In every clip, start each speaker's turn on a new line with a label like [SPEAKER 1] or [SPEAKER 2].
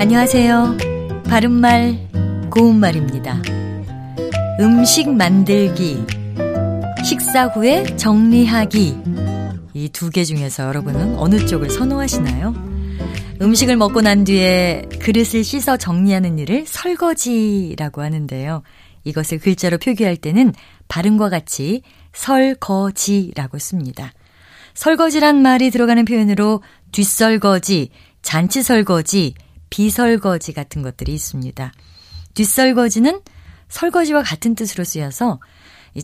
[SPEAKER 1] 안녕하세요. 바른말, 고운말입니다. 음식 만들기, 식사 후에 정리하기. 이 두 개 중에서 여러분은 어느 쪽을 선호하시나요? 음식을 먹고 난 뒤에 그릇을 씻어 정리하는 일을 설거지라고 하는데요. 이것을 글자로 표기할 때는 발음과 같이 설거지라고 씁니다. 설거지란 말이 들어가는 표현으로 뒷설거지, 잔치설거지, 비설거지 같은 것들이 있습니다. 뒷설거지는 설거지와 같은 뜻으로 쓰여서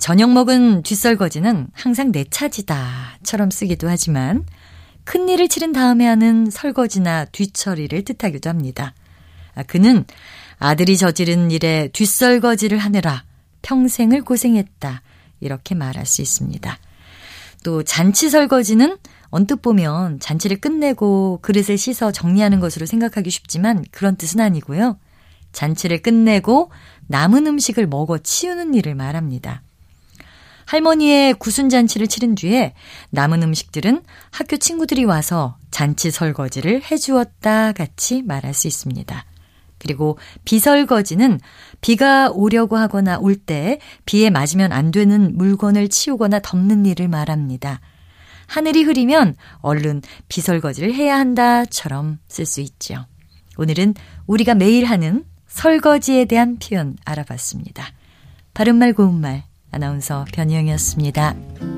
[SPEAKER 1] 저녁 먹은 뒷설거지는 항상 내 차지다처럼 쓰기도 하지만 큰 일을 치른 다음에 하는 설거지나 뒤처리를 뜻하기도 합니다. 아, 그는 아들이 저지른 일에 뒷설거지를 하느라 평생을 고생했다. 이렇게 말할 수 있습니다. 또 잔치 설거지는 언뜻 보면 잔치를 끝내고 그릇을 씻어 정리하는 것으로 생각하기 쉽지만 그런 뜻은 아니고요. 잔치를 끝내고 남은 음식을 먹어 치우는 일을 말합니다. 할머니의 구순잔치를 치른 뒤에 남은 음식들은 학교 친구들이 와서 잔치 설거지를 해주었다 같이 말할 수 있습니다. 그리고 비설거지는 비가 오려고 하거나 올 때 비에 맞으면 안 되는 물건을 치우거나 덮는 일을 말합니다. 하늘이 흐리면 얼른 비설거지를 해야 한다처럼 쓸 수 있죠. 오늘은 우리가 매일 하는 설거지에 대한 표현 알아봤습니다. 바른말 고운말 아나운서 변희영이었습니다.